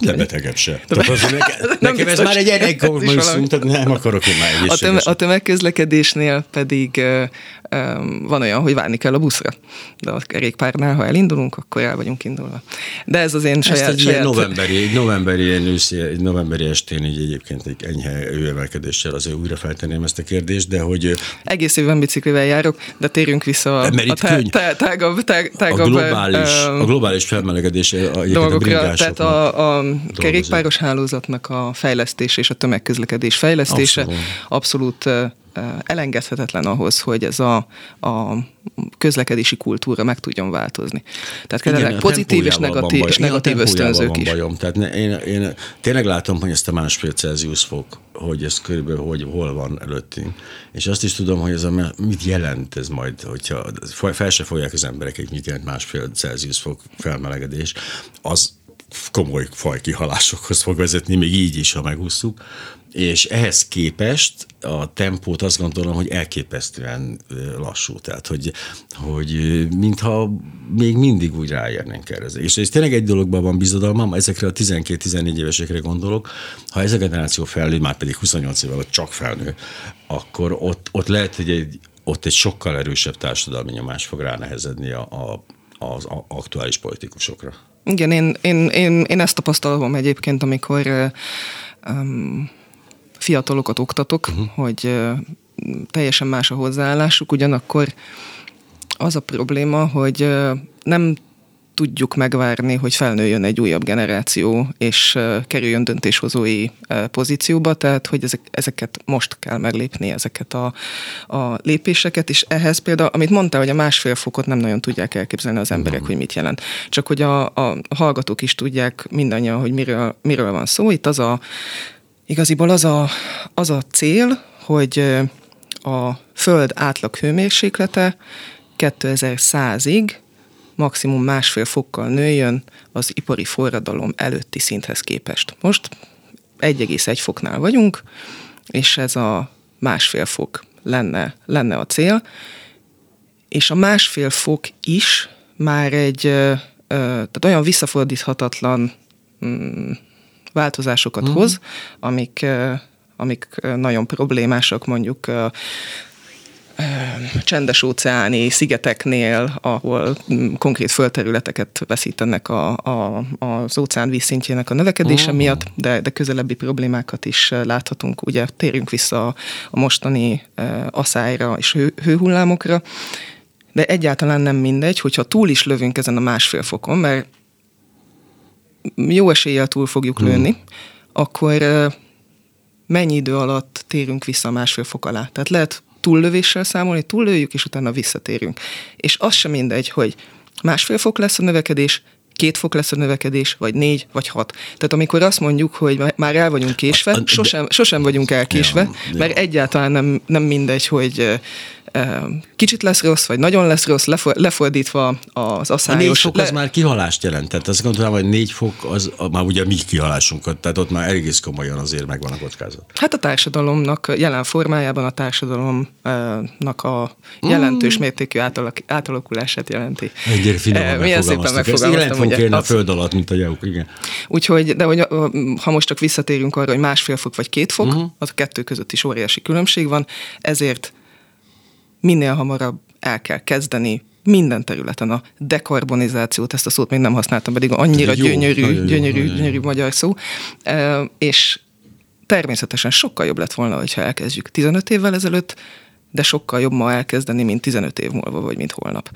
De betegebb se. De Tehát az, nekem, nekem ez már egy erekkorműszünk, tehát nem akarok én már egészséges. A, töme, a tömegközlekedésnél pedig van olyan, hogy várni kell a buszra. De a kerékpárnál, ha elindulunk, akkor el vagyunk indulva. De ez az én Ezt saját... egy saját... novemberi, egy novemberi, egy, őszi, egy novemberi estén így egyébként egy enyhe őemelkedéssel azért újra feltenném ezt a kérdést, de hogy... Egész évben biciklivel járok, de térjünk vissza a, a tá, tá, tágabb, tá, tágabb... A globális, a globális felmelegedés a, dolgokra, tehát a, a kerékpáros hálózatnak a fejlesztése és a tömegközlekedés fejlesztése abszolút, abszolút elengedhetetlen ahhoz, hogy ez a, a közlekedési kultúra meg tudjon változni. Tehát kellene pozitív és negatív, és negatív ösztönzők is. Bajom. Tehát ne, én, én tényleg látom, hogy ezt a másfél Celsius fok, hogy ez körülbelül hogy, hol van előttünk. És azt is tudom, hogy ez a, mit jelent ez majd, hogyha fel se folyják az emberek, hogy mit jelent másfél Celsius fok felmelegedés, az komoly fajkihalásokhoz fog vezetni, még így is, ha megúszuk. És ehhez képest a tempót azt gondolom, hogy elképesztően lassú. Tehát, hogy, hogy mintha még mindig úgy ráérnénk erre. És ez tényleg egy dologban van bizodalmam, ezekre a 12-14 évesekre gondolok, ha ez a generáció felnő, már pedig 28 évvel csak felnő, akkor ott, ott lehet, hogy egy, ott egy sokkal erősebb társadalmi nyomás fog ránehezedni a, a, az aktuális politikusokra. Igen, én, én, én, én ezt tapasztalom egyébként, amikor um, fiatalokat oktatok, uh-huh. hogy uh, teljesen más a hozzáállásuk, ugyanakkor az a probléma, hogy uh, nem tudjuk megvárni, hogy felnőjön egy újabb generáció, és kerüljön döntéshozói pozícióba, tehát hogy ezek, ezeket most kell meglépni, ezeket a, a lépéseket, és ehhez például, amit mondta, hogy a másfél fokot nem nagyon tudják elképzelni az emberek, hogy mit jelent. Csak hogy a, a hallgatók is tudják mindannyian, hogy miről, miről van szó. Itt az a, igaziból az a, az a cél, hogy a Föld átlag hőmérséklete 2100-ig maximum másfél fokkal nőjön az ipari forradalom előtti szinthez képest. Most 1,1 foknál vagyunk, és ez a másfél fok lenne, lenne a cél, és a másfél fok is már egy tehát olyan visszafordíthatatlan mm, változásokat uh-huh. hoz, amik, amik nagyon problémásak mondjuk csendes óceáni szigeteknél, ahol mm, konkrét földterületeket veszítenek a, a, az óceán vízszintjének a növekedése oh. miatt, de, de közelebbi problémákat is láthatunk. Ugye térjünk vissza a, mostani aszályra és hő, hőhullámokra, de egyáltalán nem mindegy, hogyha túl is lövünk ezen a másfél fokon, mert jó eséllyel túl fogjuk hmm. lőni, akkor mennyi idő alatt térünk vissza a másfél fok alá. Tehát lehet túllövéssel számolni, túllőjük, és utána visszatérünk. És az sem mindegy, hogy másfél fok lesz a növekedés, két fok lesz a növekedés, vagy négy, vagy hat. Tehát amikor azt mondjuk, hogy már el vagyunk késve, sosem, sosem vagyunk elkésve, mert egyáltalán nem, nem mindegy, hogy kicsit lesz rossz, vagy nagyon lesz rossz, lefordítva az asszályos... A négy fok az már kihalást jelent, tehát azt gondolom, hogy négy fok az már ugye mi kihalásunkat, tehát ott már egész komolyan azért megvan a kockázat. Hát a társadalomnak jelen formájában a társadalomnak a jelentős mm. mértékű átalak, átalakulását jelenti. Egyre finoman Milyen szépen megfogalmaztam. Ezt ugye, a föld alatt, mint a jauk, igen. Úgyhogy, de hogy, ha most csak visszatérünk arra, hogy másfél fok vagy két fok, uh-huh. az a kettő között is óriási különbség van, ezért minél hamarabb el kell kezdeni minden területen a dekarbonizációt, ezt a szót még nem használtam, pedig annyira jó, gyönyörű, jó, gyönyörű, jó, gyönyörű magyar szó, és természetesen sokkal jobb lett volna, hogyha elkezdjük 15 évvel ezelőtt, de sokkal jobb ma elkezdeni, mint 15 év múlva, vagy mint holnap.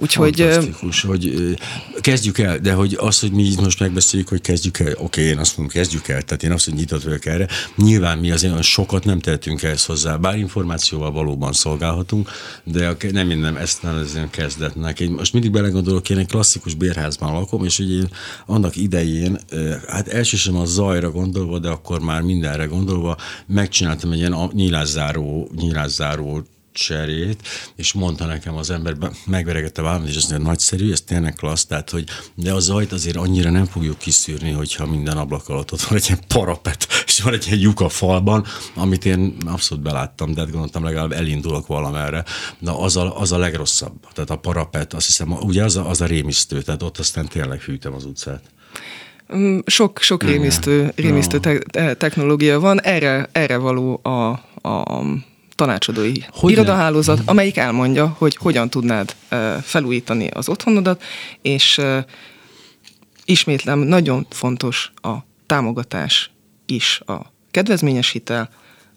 Úgyhogy... Fantasztikus, hogy kezdjük el, de hogy az, hogy mi így most megbeszéljük, hogy kezdjük el, oké, én azt mondom, kezdjük el, tehát én azt, hogy nyitott vagyok erre. Nyilván mi azért olyan sokat nem tehetünk ehhez hozzá, bár információval valóban szolgálhatunk, de nem minden ezt nevezem kezdetnek. Én most mindig belegondolok, én egy klasszikus bérházban lakom, és ugye én annak idején, hát elsősorban a zajra gondolva, de akkor már mindenre gondolva, megcsináltam egy ilyen nyílászáró, nyílászáró cserét, és mondta nekem az ember, megveregette valamit, és azt mondja, nagyszerű, ez tényleg klassz, tehát, hogy de a zajt azért annyira nem fogjuk kiszűrni, hogyha minden ablak alatt ott van egy ilyen parapet, és van egy ilyen lyuk a falban, amit én abszolút beláttam, de hát gondoltam, legalább elindulok valamerre, de az a, az a legrosszabb. Tehát a parapet, azt hiszem, ugye az a, az a rémisztő, tehát ott aztán tényleg hűtem az utcát. Mm, sok, sok rémisztő, rémisztő te- technológia van, erre, erre való a, a tanácsadói hogy irodahálózat, nem? amelyik elmondja, hogy hogyan tudnád felújítani az otthonodat, és ismétlem, nagyon fontos a támogatás is, a kedvezményes hitel,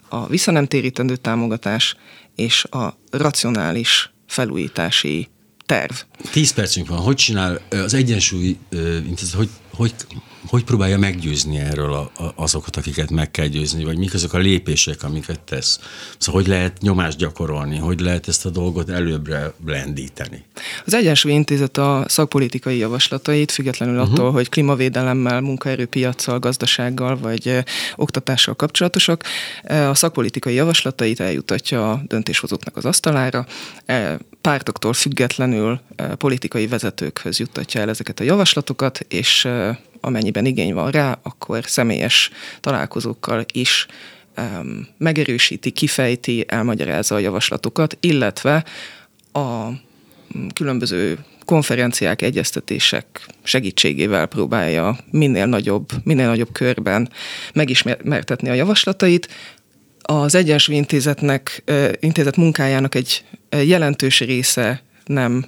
a visszanemtérítendő támogatás és a racionális felújítási terv. Tíz percünk van. Hogy csinál az egyensúly hogy, hogy hogy próbálja meggyőzni erről a, a, azokat, akiket meg kell győzni, vagy mik azok a lépések, amiket tesz. Szóval hogy lehet nyomást gyakorolni, hogy lehet ezt a dolgot előbbre blendíteni. Az Egyensúly Intézet a szakpolitikai javaslatait, függetlenül uh-huh. attól, hogy klímavédelemmel, munkaerőpiacsal, gazdasággal vagy oktatással kapcsolatosak, a szakpolitikai javaslatait eljutatja a döntéshozóknak az asztalára, pártoktól függetlenül politikai vezetőkhöz juttatja el ezeket a javaslatokat, és amennyiben igény van rá, akkor személyes találkozókkal is um, megerősíti, kifejti, elmagyarázza a javaslatokat, illetve a különböző konferenciák, egyeztetések segítségével próbálja minél nagyobb, minél nagyobb körben megismertetni a javaslatait. Az Egyensúly Intézetnek, intézet munkájának egy jelentős része nem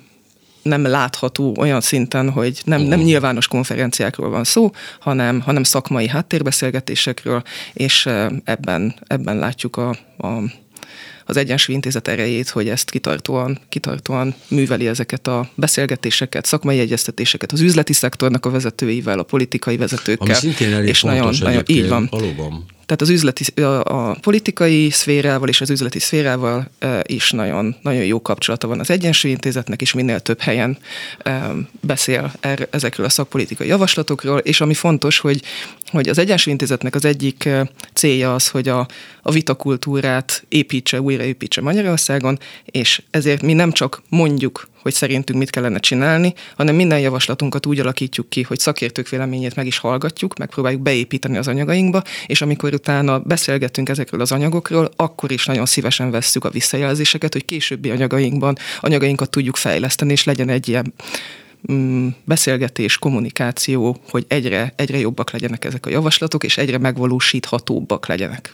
nem látható olyan szinten, hogy nem, nem nyilvános konferenciákról van szó, hanem, hanem szakmai háttérbeszélgetésekről, és ebben, ebben látjuk a, a az Egyensúly Intézet erejét, hogy ezt kitartóan, kitartóan műveli ezeket a beszélgetéseket, szakmai egyeztetéseket az üzleti szektornak a vezetőivel, a politikai vezetőkkel. Ami szintén elég és nagyon, nagyon, így van. Valóban. Tehát az üzleti, a, a politikai szférával és az üzleti szférával e, is nagyon, nagyon jó kapcsolata van. Az Egyensúlyintézetnek, és minél több helyen e, beszél er, ezekről a szakpolitikai javaslatokról, és ami fontos, hogy, hogy az Egyensúlyintézetnek az egyik célja az, hogy a, a vitakultúrát építse, újraépítse Magyarországon, és ezért mi nem csak mondjuk, hogy szerintünk mit kellene csinálni, hanem minden javaslatunkat úgy alakítjuk ki, hogy szakértők véleményét meg is hallgatjuk, megpróbáljuk beépíteni az anyagainkba, és amikor utána beszélgetünk ezekről az anyagokról, akkor is nagyon szívesen vesszük a visszajelzéseket, hogy későbbi anyagainkban anyagainkat tudjuk fejleszteni, és legyen egy ilyen mm, beszélgetés, kommunikáció, hogy egyre, egyre jobbak legyenek ezek a javaslatok, és egyre megvalósíthatóbbak legyenek.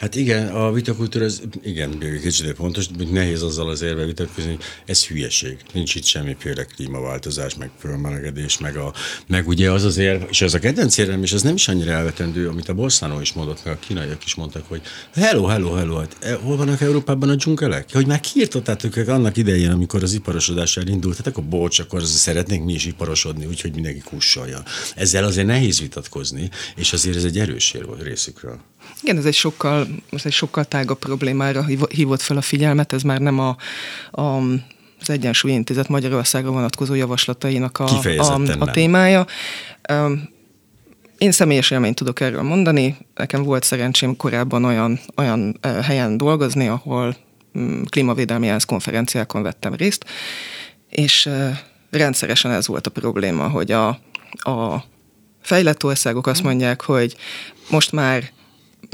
Hát igen, a vitakultúra, ez igen, kicsit pontos, nehéz azzal az érve vitatkozni, hogy ez hülyeség. Nincs itt semmiféle klímaváltozás, meg fölmelegedés, meg, a, meg ugye az az érv, és ez a kedvenc érvem, és ez nem is annyira elvetendő, amit a Bolszánó is mondott, meg a kínaiak is mondtak, hogy hello, hello, hello, hát e, hol vannak Európában a dzsungelek? Hogy már kiirtottátok őket annak idején, amikor az iparosodás elindult, hát akkor bocs, akkor szeretnénk mi is iparosodni, úgyhogy mindenki kussolja. Ezzel azért nehéz vitatkozni, és azért ez egy erős ér volt részükről. Igen, ez egy sokkal, ez egy sokkal tágabb problémára hívott fel a figyelmet, ez már nem a, a az Egyensúly Intézet Magyarországra vonatkozó javaslatainak a, a, a témája. Én személyes élményt tudok erről mondani. Nekem volt szerencsém korábban olyan, olyan helyen dolgozni, ahol mm, klímavédelmi ENSZ konferenciákon vettem részt, és rendszeresen ez volt a probléma, hogy a, a fejlett országok azt mondják, hogy most már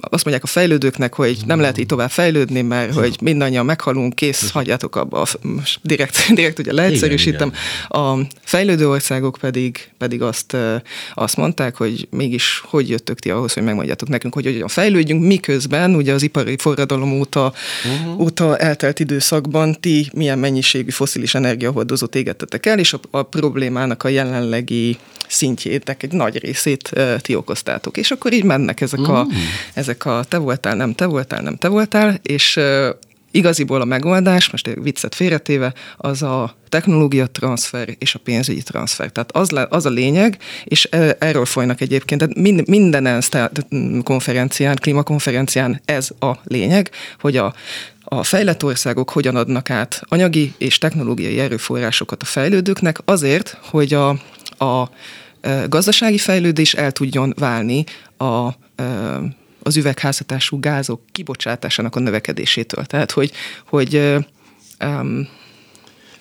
azt mondják a fejlődőknek, hogy nem lehet így tovább fejlődni, mert hogy mindannyian meghalunk, kész, hagyjátok abba, most direkt, direkt ugye leegyszerűsítem. A fejlődő országok pedig, pedig azt, azt mondták, hogy mégis hogy jöttök ti ahhoz, hogy megmondjátok nekünk, hogy hogyan fejlődjünk, miközben ugye az ipari forradalom óta, uh-huh. óta eltelt időszakban ti milyen mennyiségű foszilis energiahordozót égettetek el, és a, a problémának a jelenlegi szintjétek egy nagy részét ti okoztátok. És akkor így mennek ezek a, mm. ezek a te voltál, nem te voltál, nem te voltál, és igaziból a megoldás, most egy viccet félretéve, az a technológia transfer és a pénzügyi transfer. Tehát az, le, az a lényeg, és erről folynak egyébként, tehát mind, minden ENSZ konferencián, klímakonferencián ez a lényeg, hogy a a fejlett országok hogyan adnak át anyagi és technológiai erőforrásokat a fejlődőknek azért, hogy a, a gazdasági fejlődés el tudjon válni a az üvegházhatású gázok kibocsátásának a növekedésétől. Tehát, hogy, hogy um,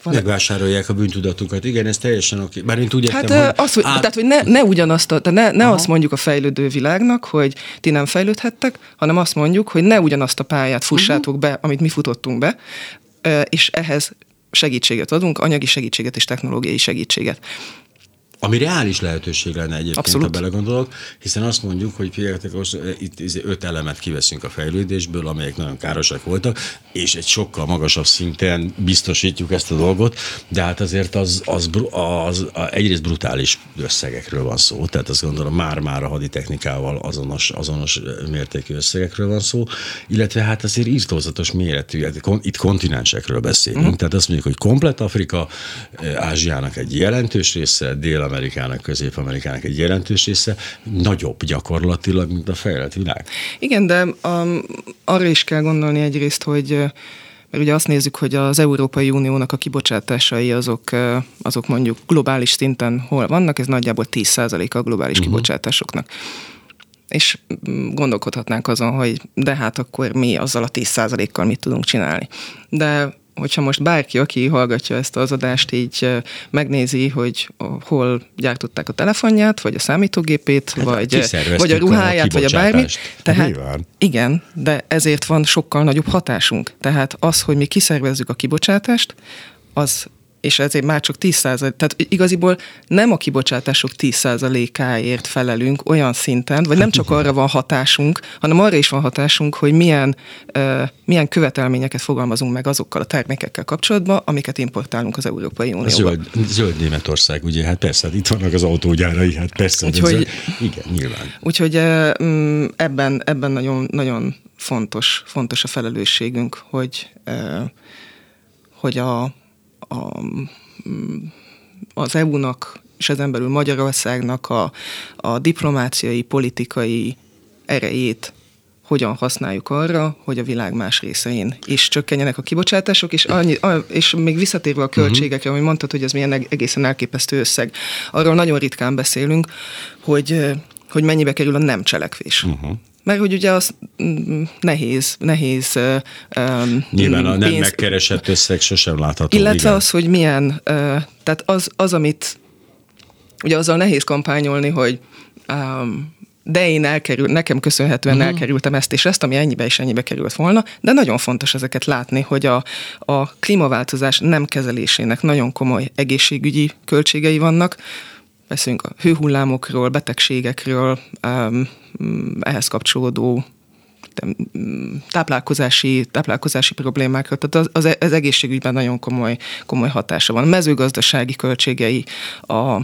van Megvásárolják a bűntudatukat. Igen, ez teljesen oké. Bár én úgy hát, hogy, az, hogy, át... Tehát, hogy ne, ne ugyanazt, a, ne, ne azt mondjuk a fejlődő világnak, hogy ti nem fejlődhettek, hanem azt mondjuk, hogy ne ugyanazt a pályát fussátok uh-huh. be, amit mi futottunk be, és ehhez segítséget adunk, anyagi segítséget és technológiai segítséget. Ami reális lehetőség lenne egyébként, Abszolút. ha belegondolok, hiszen azt mondjuk, hogy figyeljetek, itt izé öt elemet kiveszünk a fejlődésből, amelyek nagyon károsak voltak, és egy sokkal magasabb szinten biztosítjuk ezt a dolgot, de hát azért az, az, az, az egyrészt brutális összegekről van szó, tehát azt gondolom már-már a haditechnikával azonos, azonos mértékű összegekről van szó, illetve hát azért írtózatos méretű, hát itt kontinensekről beszélünk, mm. tehát azt mondjuk, hogy komplet Afrika, Ázsiának egy jelentős része, dél Dél-Amerikának, Közép-Amerikának egy jelentős része nagyobb gyakorlatilag, mint a fejlett világ. Igen, de um, arra is kell gondolni egyrészt, hogy mert ugye azt nézzük, hogy az Európai Uniónak a kibocsátásai azok, azok mondjuk globális szinten hol vannak, ez nagyjából 10% a globális uh-huh. kibocsátásoknak és mm, gondolkodhatnánk azon, hogy de hát akkor mi azzal a 10%-kal mit tudunk csinálni. De hogyha most bárki, aki hallgatja ezt az adást, így megnézi, hogy hol gyártották a telefonját, vagy a számítógépét, hát, vagy, vagy a ruháját, a vagy a bármit. Tehát, Nyilván. igen, de ezért van sokkal nagyobb hatásunk. Tehát az, hogy mi kiszervezzük a kibocsátást, az és ezért már csak 10 tehát igaziból nem a kibocsátások 10 áért felelünk olyan szinten, vagy nem csak arra van hatásunk, hanem arra is van hatásunk, hogy milyen, uh, milyen követelményeket fogalmazunk meg azokkal a termékekkel kapcsolatban, amiket importálunk az Európai Unióba. Zöld, zöld Németország, ugye, hát persze, hát itt vannak az autógyárai, hát persze. Úgyhogy, ez, igen, nyilván. Úgyhogy uh, ebben, ebben nagyon, nagyon fontos, fontos a felelősségünk, hogy, uh, hogy a, a, az EU-nak és ezen belül Magyarországnak a, a diplomáciai, politikai erejét hogyan használjuk arra, hogy a világ más részein is csökkenjenek a kibocsátások, és, annyi, és még visszatérve a költségekre, uh-huh. mondtad, hogy ez milyen egészen elképesztő összeg, arról nagyon ritkán beszélünk, hogy, hogy mennyibe kerül a nem cselekvés. Uh-huh. Mert hogy ugye az mm, nehéz, nehéz Nyilván a nem pénz... megkeresett összeg sosem látható. Illetve igen. az, hogy milyen, tehát az, az, amit ugye azzal nehéz kampányolni, hogy um, de én elkerül, nekem köszönhetően uh-huh. elkerültem ezt és ezt, ami ennyibe és ennyibe került volna, de nagyon fontos ezeket látni, hogy a, a klímaváltozás nem kezelésének nagyon komoly egészségügyi költségei vannak, beszélünk a hőhullámokról, betegségekről, um, ehhez kapcsolódó táplálkozási, táplálkozási problémákra, tehát az, az, az egészségügyben nagyon komoly, komoly hatása van. A mezőgazdasági költségei, a,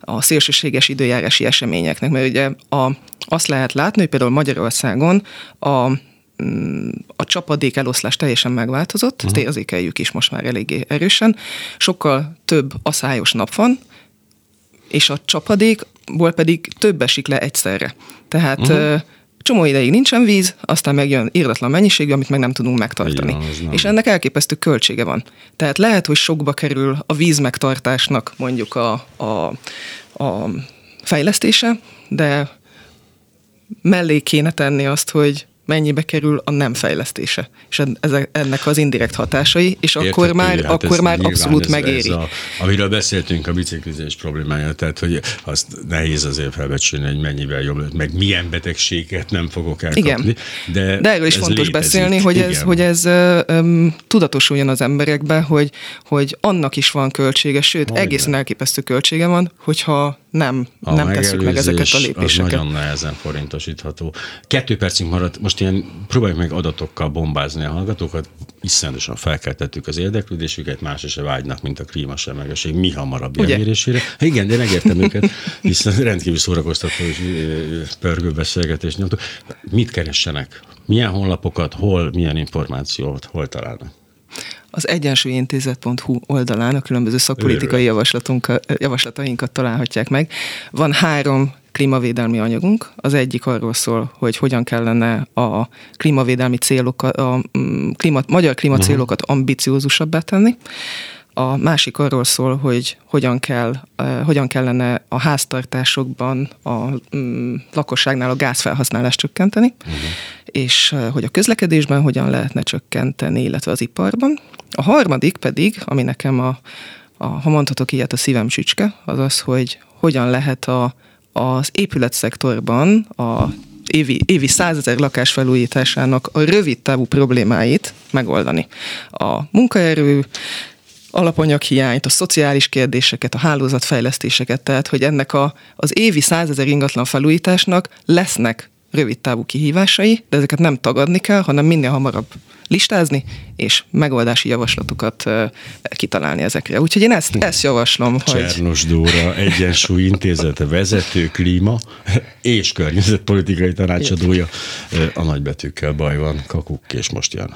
a szélsőséges időjárási eseményeknek, mert ugye a, azt lehet látni, hogy például Magyarországon a a csapadék eloszlás teljesen megváltozott, uh-huh. ezt mhm. érzékeljük is most már eléggé erősen. Sokkal több aszályos nap van, és a csapadékból pedig több esik le egyszerre. Tehát uh-huh csomó ideig nincsen víz, aztán megjön írdatlan mennyiségű, amit meg nem tudunk megtartani. Igen, és ennek elképesztő költsége van. Tehát lehet, hogy sokba kerül a víz megtartásnak mondjuk a, a, a fejlesztése, de mellé kéne tenni azt, hogy mennyibe kerül a nem fejlesztése, és ennek az indirekt hatásai, és Értető, akkor már, hát akkor már abszolút ez, megéri. Ez a, amiről beszéltünk, a biciklizés problémája, tehát hogy azt nehéz azért felbecsülni, hogy mennyivel jobb, meg milyen betegséget nem fogok elkapni. Igen. De, de erről is fontos létezik. beszélni, hogy Igen. ez, hogy ez um, tudatosuljon az emberekbe, hogy, hogy annak is van költsége, sőt, Majdnem. egészen elképesztő költsége van, hogyha nem, a nem tesszük meg ezeket a lépéseket. Az nagyon nehezen forintosítható. Kettő percünk maradt, most ilyen próbáljuk meg adatokkal bombázni a hallgatókat, iszonyatosan felkeltettük az érdeklődésüket, más se vágynak, mint a klímasemlegesség mi hamarabb elmérésére. Hát igen, de megértem őket, hiszen rendkívül szórakoztató és pörgő beszélgetés nyomtuk. Mit keressenek? Milyen honlapokat, hol, milyen információt, hol találnak? az egyensúlyintézet.hu oldalán a különböző szakpolitikai javaslatainkat találhatják meg. Van három klímavédelmi anyagunk. Az egyik arról szól, hogy hogyan kellene a klímavédelmi célokat, a mm, klíma, magyar klímacélokat uh-huh. ambiciózusabbá tenni. A másik arról szól, hogy hogyan, kell, uh, hogyan kellene a háztartásokban a um, lakosságnál a gázfelhasználást csökkenteni, uh-huh. és uh, hogy a közlekedésben hogyan lehetne csökkenteni, illetve az iparban. A harmadik pedig, ami nekem a, a ha mondhatok ilyet, a szívem csücske, az az, hogy hogyan lehet a, az épületszektorban a évi, évi százezer lakás felújításának a rövid távú problémáit megoldani. A munkaerő, alapanyaghiányt, a szociális kérdéseket, a hálózatfejlesztéseket, tehát hogy ennek a, az évi százezer ingatlan felújításnak lesznek rövid távú kihívásai, de ezeket nem tagadni kell, hanem minél hamarabb listázni, és megoldási javaslatokat kitalálni ezekre. Úgyhogy én ezt, ezt javaslom, hogy... Csernos Dóra, Egyensúly Intézete vezető, klíma és környezetpolitikai tanácsadója. A nagybetűkkel baj van, kakuk, és most jön.